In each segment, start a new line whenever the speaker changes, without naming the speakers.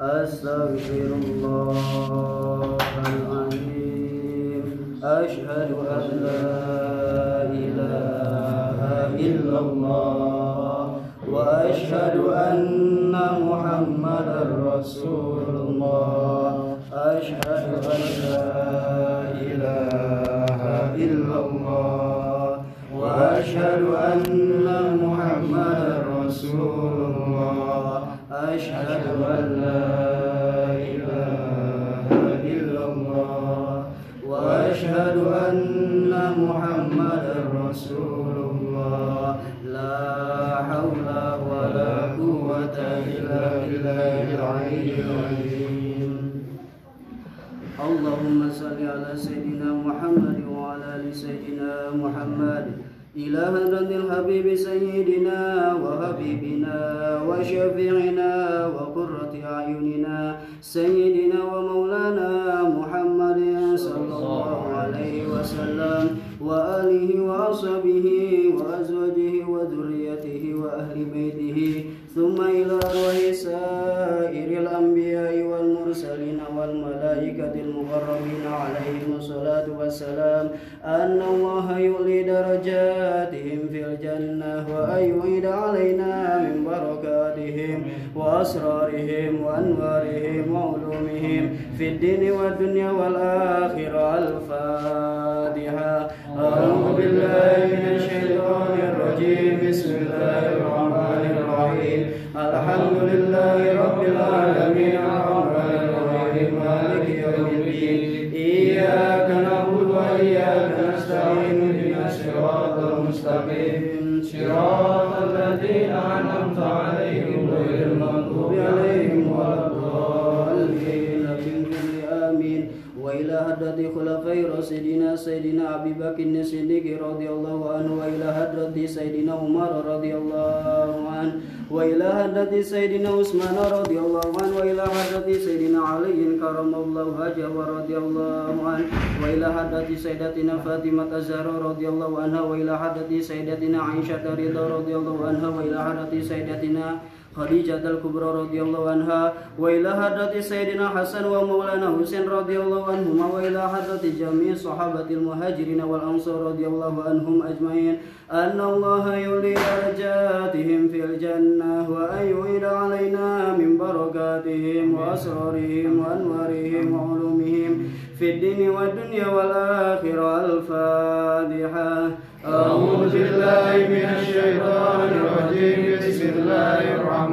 أستغفر الله العظيم أشهد أن لا اللهم صل على سيدنا محمد وعلى آل سيدنا محمد. إلى هدرة الحبيب سيدنا وحبيبنا وشفيعنا وقرة أعيننا. سيدنا ومولانا محمد صلى الله عليه وسلم. وآله وأصحابه وأزواجه وذريته وأهل بيته. ثم إلى أرواح والملائكة المقربين عليهم الصلاة والسلام. أن الله يؤلي درجاتهم في الجنة وأن يعيد علينا من بركاتهم وأسرارهم وأنوارهم وعلومهم في الدين والدنيا والآخرة. الفاتحة. أعوذ بالله من الشيطان الرجيم. بسم الله الرحمن الرحيم. الحمد لله رب سيدنا عمر رضي الله عنه وإلى حضرة سيدنا عثمان رضي الله عنه وإلى حضرة سيدنا علي كرم الله وجهه ورضي الله عنه وإلى حضرة سيدتنا فاطمة الزهراء رضي الله عنها وإلى حضرة سيدتنا عائشة رضي الله عنها وإلى حضرة سيدتنا خديجة الكبرى رضي الله عنها وإلى حضرة سيدنا حسن ومولانا حسين رضي الله عنهما وإلى حضرة جميع صحابة المهاجرين والأنصار رضي الله عنهم أجمعين أن الله يولي درجاتهم في الجنة وأن يعيد علينا من بركاتهم وأسرارهم وأنوارهم وعلومهم في الدين والدنيا والآخرة الفاتحة أعوذ بالله من الشيطان الرجيم بسم الله الرحمن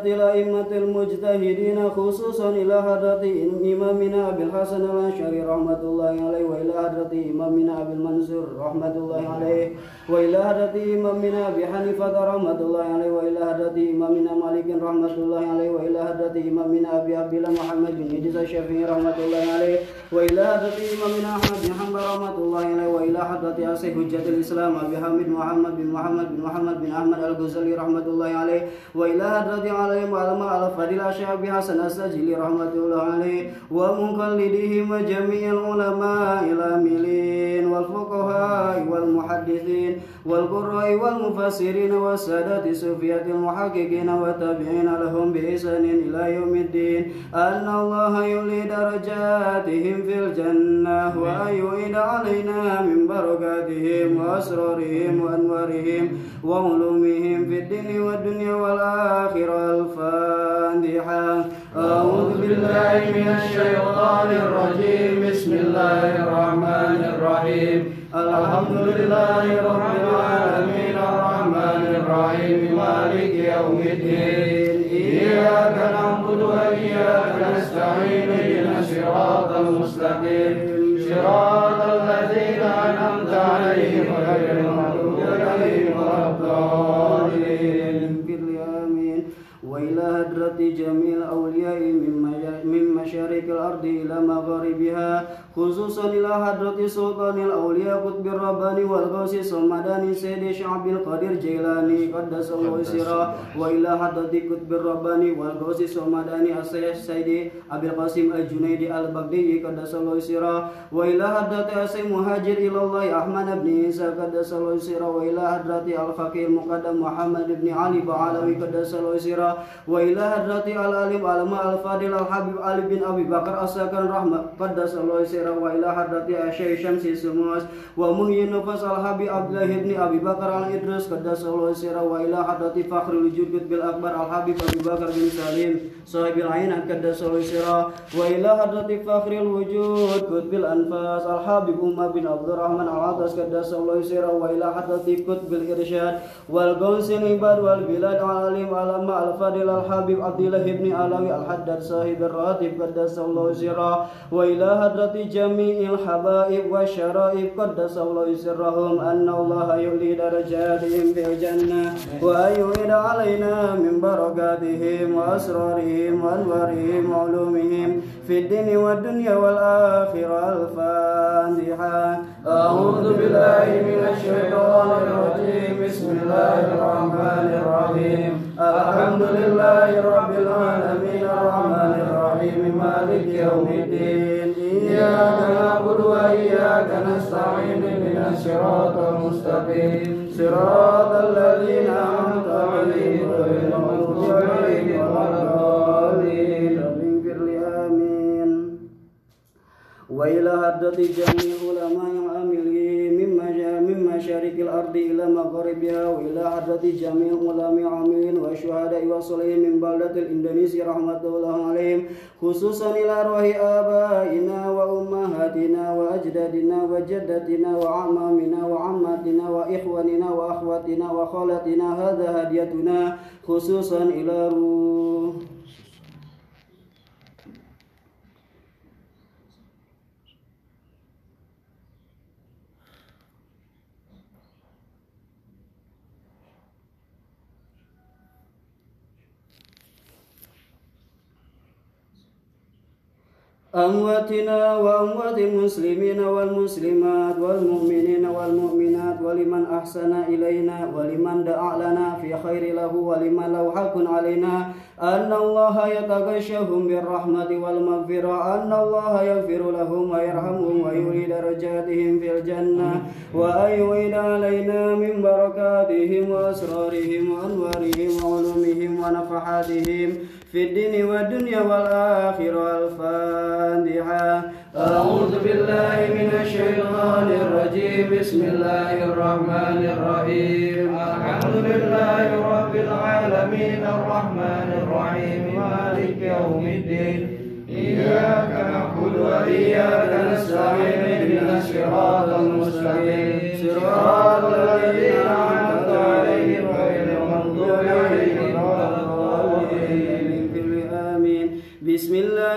حضرة الأئمة المجتهدين خصوصا إلى حضرة إمامنا أبي الحسن الأشعري رحمة الله عليه وإلى حضرة إمامنا أبي المنصور رحمة الله عليه وإلى حضرة إمامنا أبي حنيفة رحمة الله عليه وإلى حضرة إمامنا مالك رحمة الله عليه وإلى حضرة إمامنا أبي عبد الله محمد بن إدريس الشافعي رحمة الله عليه وإلى حضرة إمامنا أحمد بن حنبل رحمة الله عليه وإلى حضرة أسي حجة الإسلام أبي حامد محمد بن محمد بن محمد بن أحمد الغزالي رحمة الله عليه وإلى حضرة عليهم علم على الشيخ حسن السجلي رحمة الله عليه ومقلدهم وجميع العلماء العاملين والفقهاء والمحدثين والقراء والمفسرين والسادة الصوفية المحققين والتابعين لهم بإحسان إلى يوم الدين أن الله يولي درجاتهم في الجنة وأن علينا من بركاتهم وأسرارهم وأنوارهم وعلومهم في الدين والدنيا والآخرة. الفاتحة. أعوذ بالله من الشيطان الرجيم. بسم الله الرحمن الرحيم. الحمد لله رب العالمين. الرحمن الرحيم. مالك يوم الدين. إياك نعبد وإياك نستعين. اهدنا الصراط المستقيم. صراط الذين أنعمت عليهم غير جميع الأولياء من مشارق الأرض إلى مغاربها خصوصا إلى حضرة سلطان الأولياء قطب الرباني والغوث الصمداني سيد شعب القدير جيلاني قدس الله سره وإلى حضرة قطب الرباني والغوث الصمداني الشيخ سيد أبي القاسم الجنيدي البغدادي قدس الله سره وإلى حضرة الشيخ مهاجر إلى الله أحمد بن عيسى قدس الله سره وإلى حضرة الفقيه المقدم محمد بن علي بعلوي قدس الله سره وإلى حضرة العليم العلماء الفاضل الحبيب علي بن أبي بكر السكن رحمة قدس الله سره وإلى حضرة الشيخ شمس سموس ومحيي النفس الحبيب عبد الله بن أبي بكر الإدريس قدس الله سره وإلى حضرة فخر الوجود بالأكبر الحبيب أبي بكر بن سليم صاحب العين قدس الله سره وإلى حضرة فخر الوجود قطب الأنفاس الحبيب أمة بن عبد الرحمن العطس قدس الله سره وإلى حضرة قطب الإرشاد والقوس العباد والبلاد العليم العلماء الفاضل الحبيب عبد الله بن علوي الحداد صاحب الراتب الله سره وإلى حضرة جميع الحبائب والشرائب قدس الله سرهم أن الله يؤلي درجاتهم في الجنة وأن علينا من بركاتهم وأسرارهم وأنوارهم وعلومهم في الدين والدنيا والآخرة الفاتحة أعوذ بالله من الشيطان الرجيم بسم الله الرحمن الرحيم الحمد لله رب العالمين الرحمن الرحيم مالك يوم الدين إياك نعبد وإياك نستعين من الصراط المستقيم صراط الذين أنعمت عليهم غير المغضوب عليهم ولا الضالين اغفر لي آمين وإلى هدة جميع علماء الأرض إلى مغربها وإلى حضرة جميع علماء العاملين والشهداء والصالحين من بلدة الإندونيسيا رحمة الله عليهم خصوصا إلى أرواح آبائنا وأمهاتنا وأجدادنا وجدتنا وعمامنا وعماتنا وإخواننا وأخواتنا وخالتنا هذا هديتنا خصوصا إلى روح أمواتنا وأموات المسلمين والمسلمات والمؤمنين والمؤمنات ولمن أحسن إلينا ولمن دعا لنا في خير له ولمن لو حق علينا أن الله يتغشهم بالرحمة والمغفرة أن الله يغفر لهم ويرحمهم ويولي درجاتهم في الجنة وأن يعيد علينا من بركاتهم وأسرارهم وأنوارهم وعلومهم ونفحاتهم. في الدين والدنيا والآخرة الفاتحة. أعوذ بالله من الشيطان الرجيم. بسم الله الرحمن الرحيم. الحمد لله رب العالمين. الرحمن الرحيم. مالك يوم الدين. إياك نعبد وإياك نستعين. اهدنا الصراط المستقيم. صراط الذين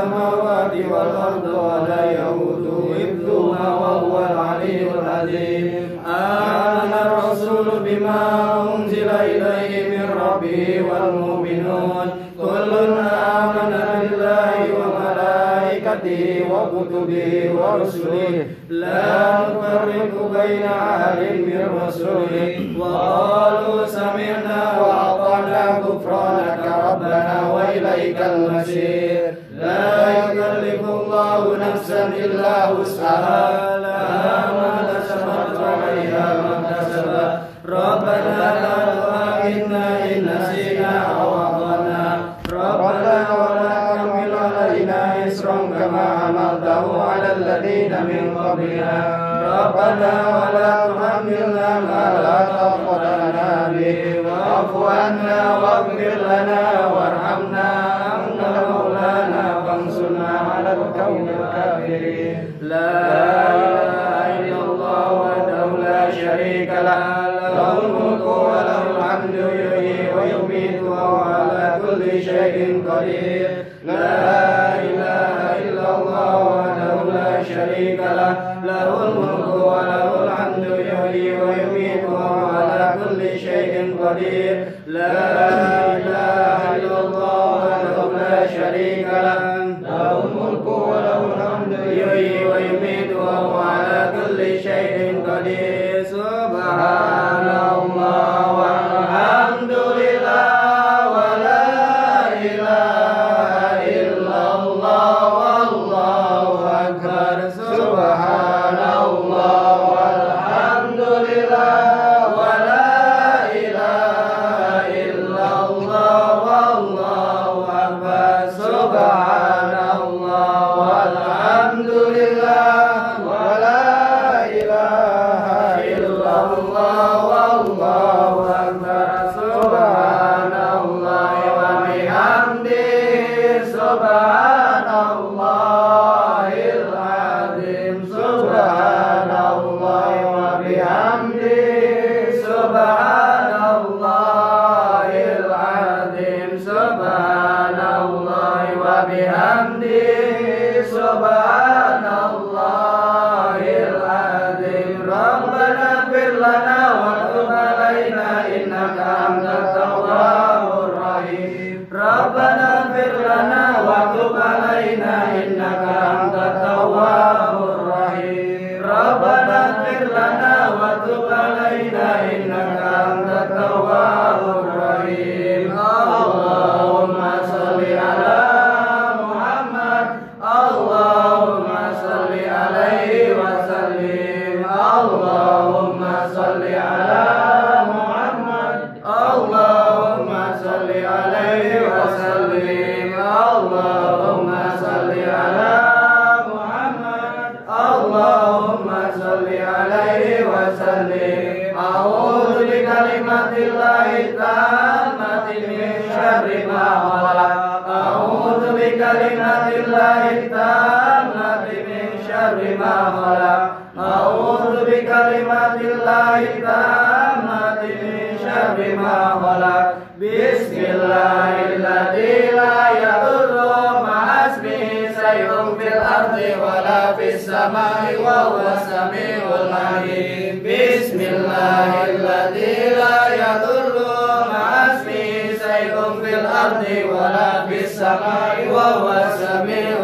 السماوات والأرض ولا يؤوده حفظهما وهو العلي العظيم. آمن الرسول بما أنزل إليه من ربه والمؤمنون. كل آمن بالله وملائكته وكتبه ورسله. لا نفرق بين أحد من رسله. وقالوا سمعنا وأطعنا غفرانك ربنا وإليك المصير. ربنا ولا تحملنا ما لا طاقة لنا به. واعف واغفر لنا. lana بكلمات الله التامة من شر ما خلق بسم الله الذي لا يضر مع اسمه شيء في الأرض ولا في السماء وهو السميع العليم بسم الله الذي لا يضر مع اسمه شيء في الأرض ولا في السماء
وهو السميع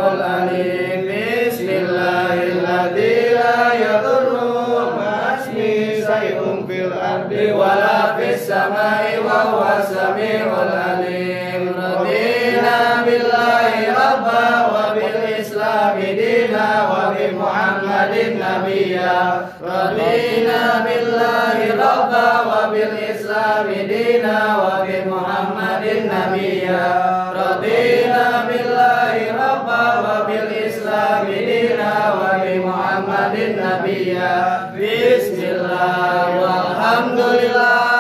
نبينا وبمحمد نبيا رضينا بالله ربا وبالإسلام دينا وبمحمد نبيا بسم الله والحمد لله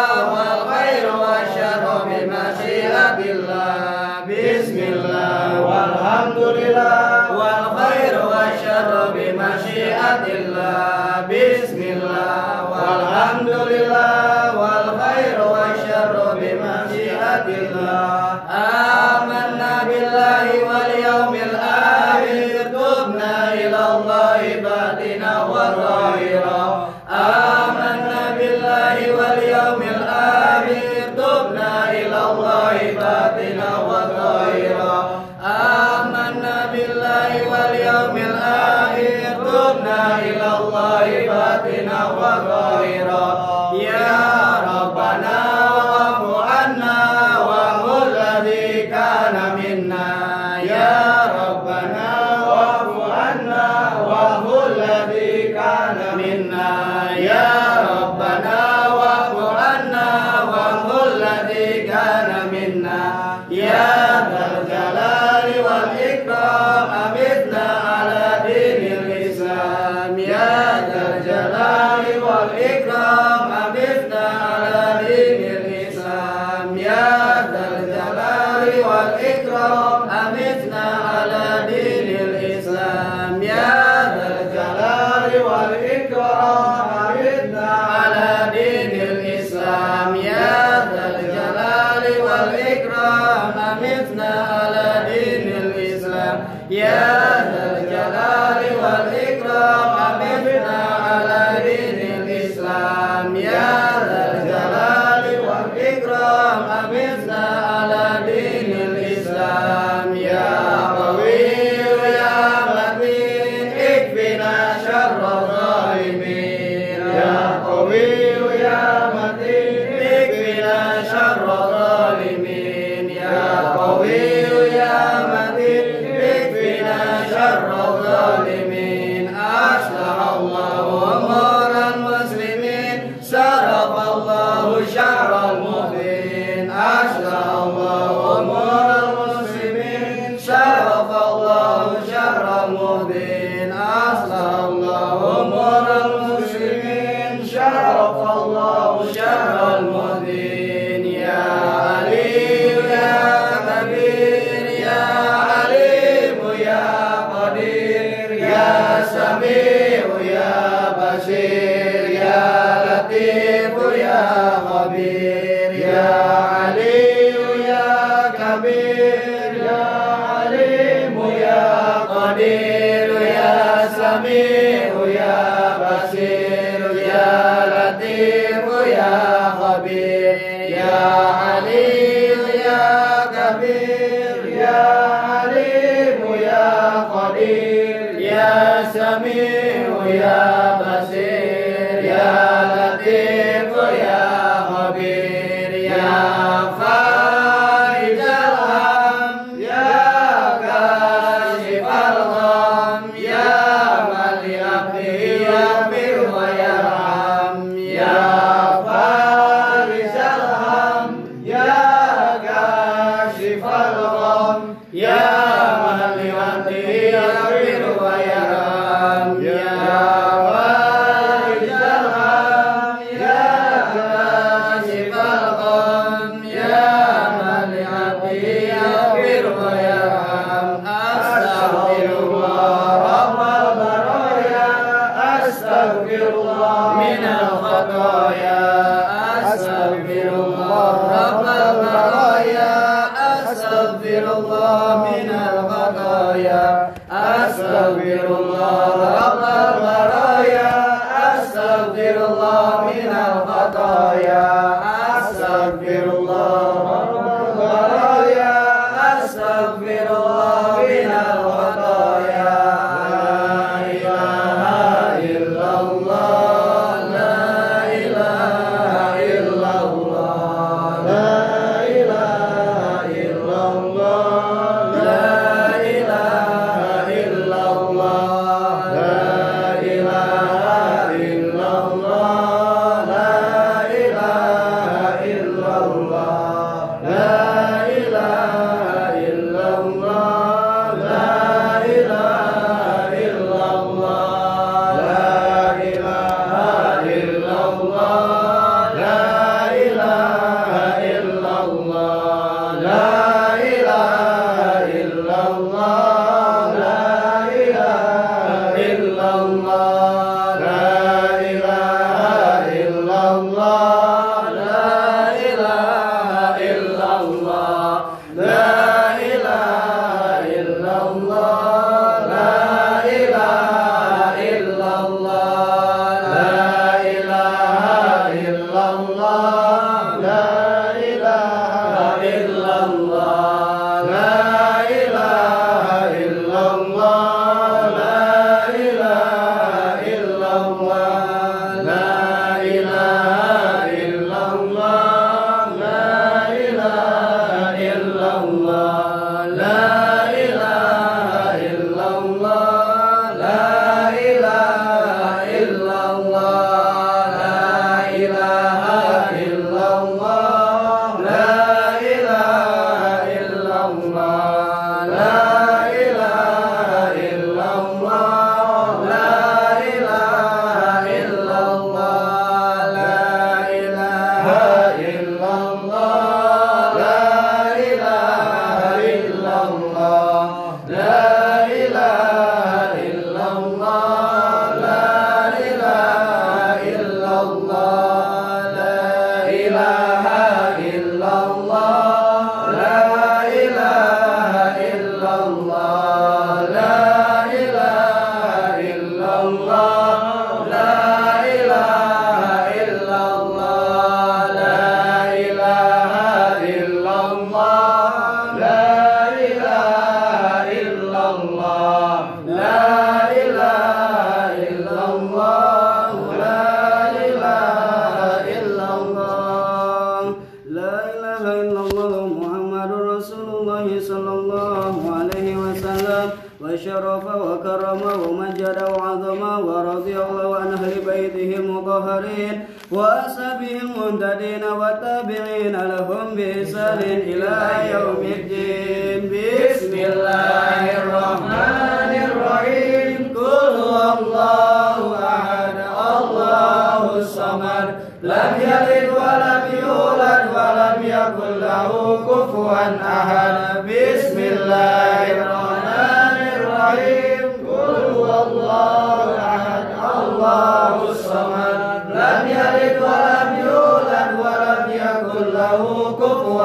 الله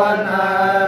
na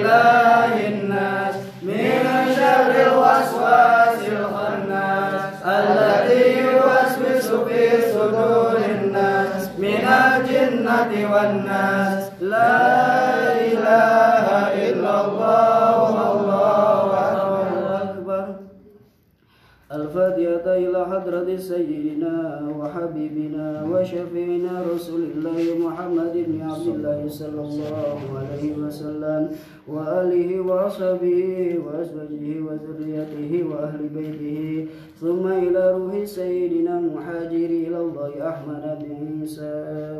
إله الناس من شر الوسواس الخناس الذي يوسوس في صدور الناس من الجنة والناس. لا إله إلا الله والله أكبر. الفاتحة إلى حضرة سيدنا وحبيبنا وشفينا رسول الله محمد بن عبد الله صلى الله عليه وسلم. وآله وصحبه وأزواجه وذريته وأهل بيته. ثم إلى روح سيدنا المحاجر إلى الله أحمد بن موسى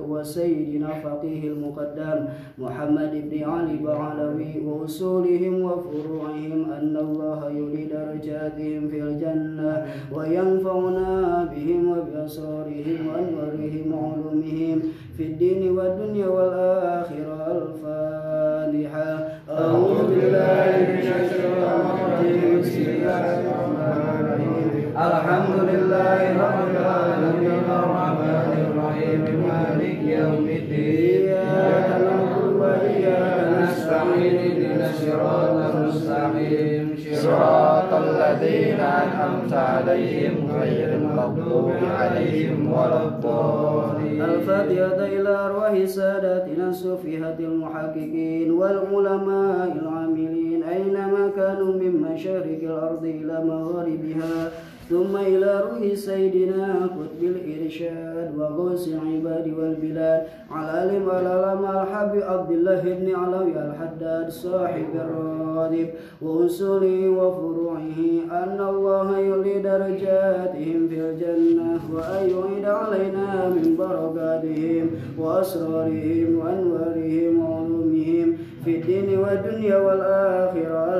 وسيدنا فقيه المقدم محمد بن علي بعلوي وأصولهم وفروعهم أن الله يريد درجاتهم في الجنة وينفعنا بهم وبأسرارهم وأنوارهم وعلومهم في الدين والدنيا والآخرة. الفاتحة. أنعمت عليهم غير المغضوب عليهم ولا الضالين. الفاتحة إلى أرواح ساداتنا السفهة المحققين والعلماء العاملين أينما كانوا من مشارق الأرض إلى مغاربها. ثم إلى روح سيدنا قطب الإرشاد وغوص العباد والبلاد. على لم على مرحب عبد الله بن علوي الحداد صاحب الرادب. وأصوله وفروعه أن الله يولي درجاتهم في الجنة وأن يعيد علينا من بركاتهم وأسرارهم وأنوارهم وعلومهم في الدين والدنيا والآخرة.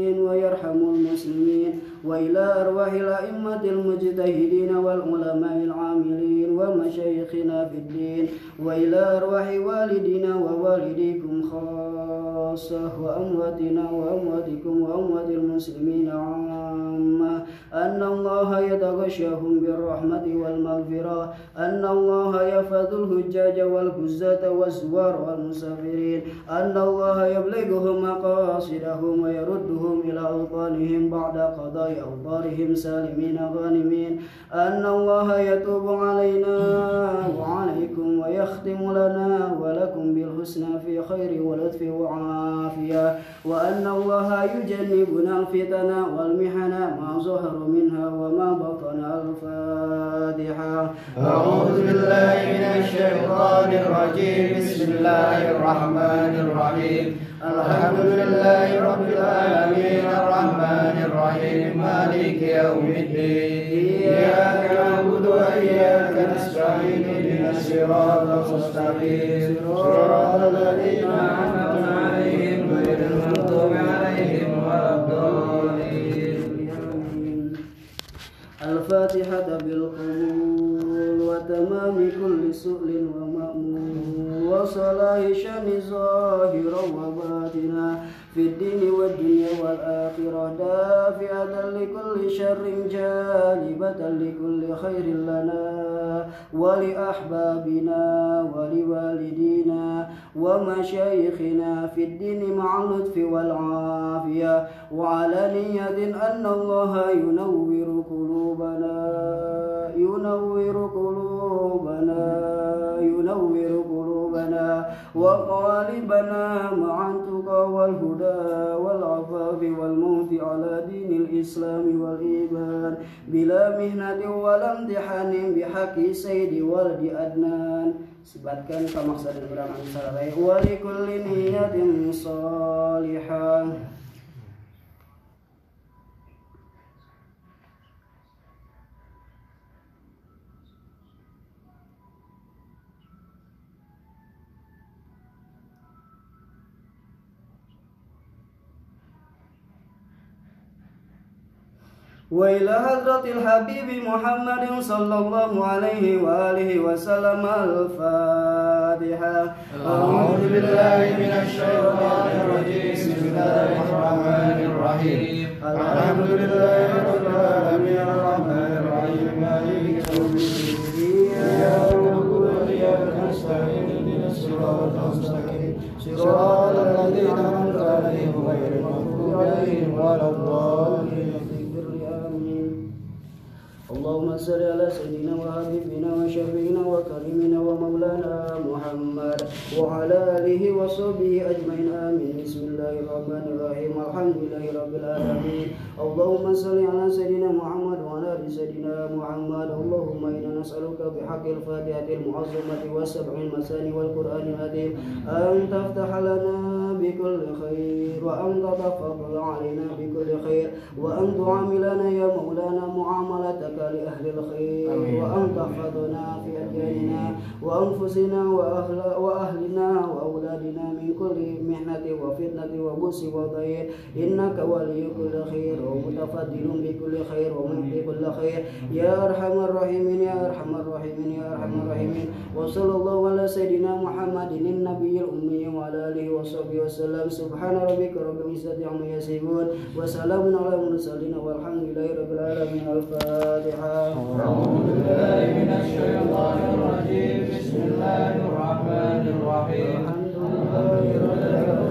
المسلمين ويرحم المسلمين وإلى أرواح الأئمة المجتهدين والعلماء العاملين ومشايخنا في الدين وإلى أرواح والدنا ووالديكم خاصة وأمواتنا وأمواتكم وأموات المسلمين عامة. أن الله يتغشاهم بالرحمة والمغفرة. أن الله يفضل الحجاج والهزة والزوار والمسافرين. أن الله يبلغهم مقاصدهم ويردهم إلى أوطانهم بعد قضاء أوطارهم سالمين غانمين. أن الله يتوب علينا وعليكم ويختم لنا ولكم بالحسنى في خير ولطف وعافية. وأن الله يجنبنا الفتن والمحن ما ظهر منها وما بطن الفاتحة. أعوذ بالله من الشيطان الرجيم. بسم الله الرحمن الرحيم. الحمد لله رب العالمين الرحمن الرحيم مالك يوم الدين. إياك نعبد وإياك نستعين اهدنا الصراط المستقيم. صراط الذين أنعمت عليهم غير المغضوب عليهم ولا
الضالين. الفاتحة بالقبول وتمام كل سؤل ومأمول وصلاة شمس في الدين والدنيا والآخرة دافئة لكل شر جالبة لكل خير لنا ولأحبابنا ولوالدينا ومشايخنا في الدين مع اللطف والعافية. وعلى نية أن الله ينور قلوبنا ينور قلوبنا. قلوبنا وقالبنا مع التقى والهدى والعفاف والموت على دين الإسلام والإيمان بلا مهنة ولا امتحان بحق سيد ولد أدنان sebatkan dan orang ansar wali kulli niyatin salihah وإلى حضرة الحبيب محمد صلى الله عليه وآله وسلم الفاتحة.
أعوذ بالله من الشيطان الرجيم. بسم الله الرحمن الرحيم. الحمد لله رب العالمين. الرحمن الرحيم. مالك يوم الدين. إياك نعبد وإياك نستعين. اهدنا الصراط المستقيم. صراط الذين أنعمت عليهم غير المغضوب عليهم ولا الضالين.
صل على سيدنا وحبيبنا وشفينا وكريمنا ومولانا محمد وعلى آله وصحبه أجمعين. آمين. بسم الله الرحمن الرحيم. الحمد لله رب العالمين. اللهم صل على سيدنا محمد سيدنا محمد اللهم إنا نسألك بحق الفاتحة المعظمة والسبع المثاني والقرآن العظيم أن تفتح لنا بكل خير وأن تتفضل علينا بكل خير وأن تعاملنا يا مولانا معاملتك لأهل الخير وأن تحفظنا في أدياننا وأنفسنا وأهل وأهلنا وأولادنا من كل محنة وفتنة وبؤس وضيق. إنك ولي كل خير ومتفضل بكل خير ومحيي كل خير. يا أرحم الراحمين يا أرحم الراحمين يا أرحم الراحمين وصلى الله على سيدنا محمد النبي الأمي وعلى آله وصحبه وسلم سبحان ربك رب العزة عما يصفون وسلام على المرسلين والحمد لله رب العالمين الفاتحة
أعوذ بالله من الشيطان الرجيم بسم الله الرحمن الرحيم الحمد لله الرحمن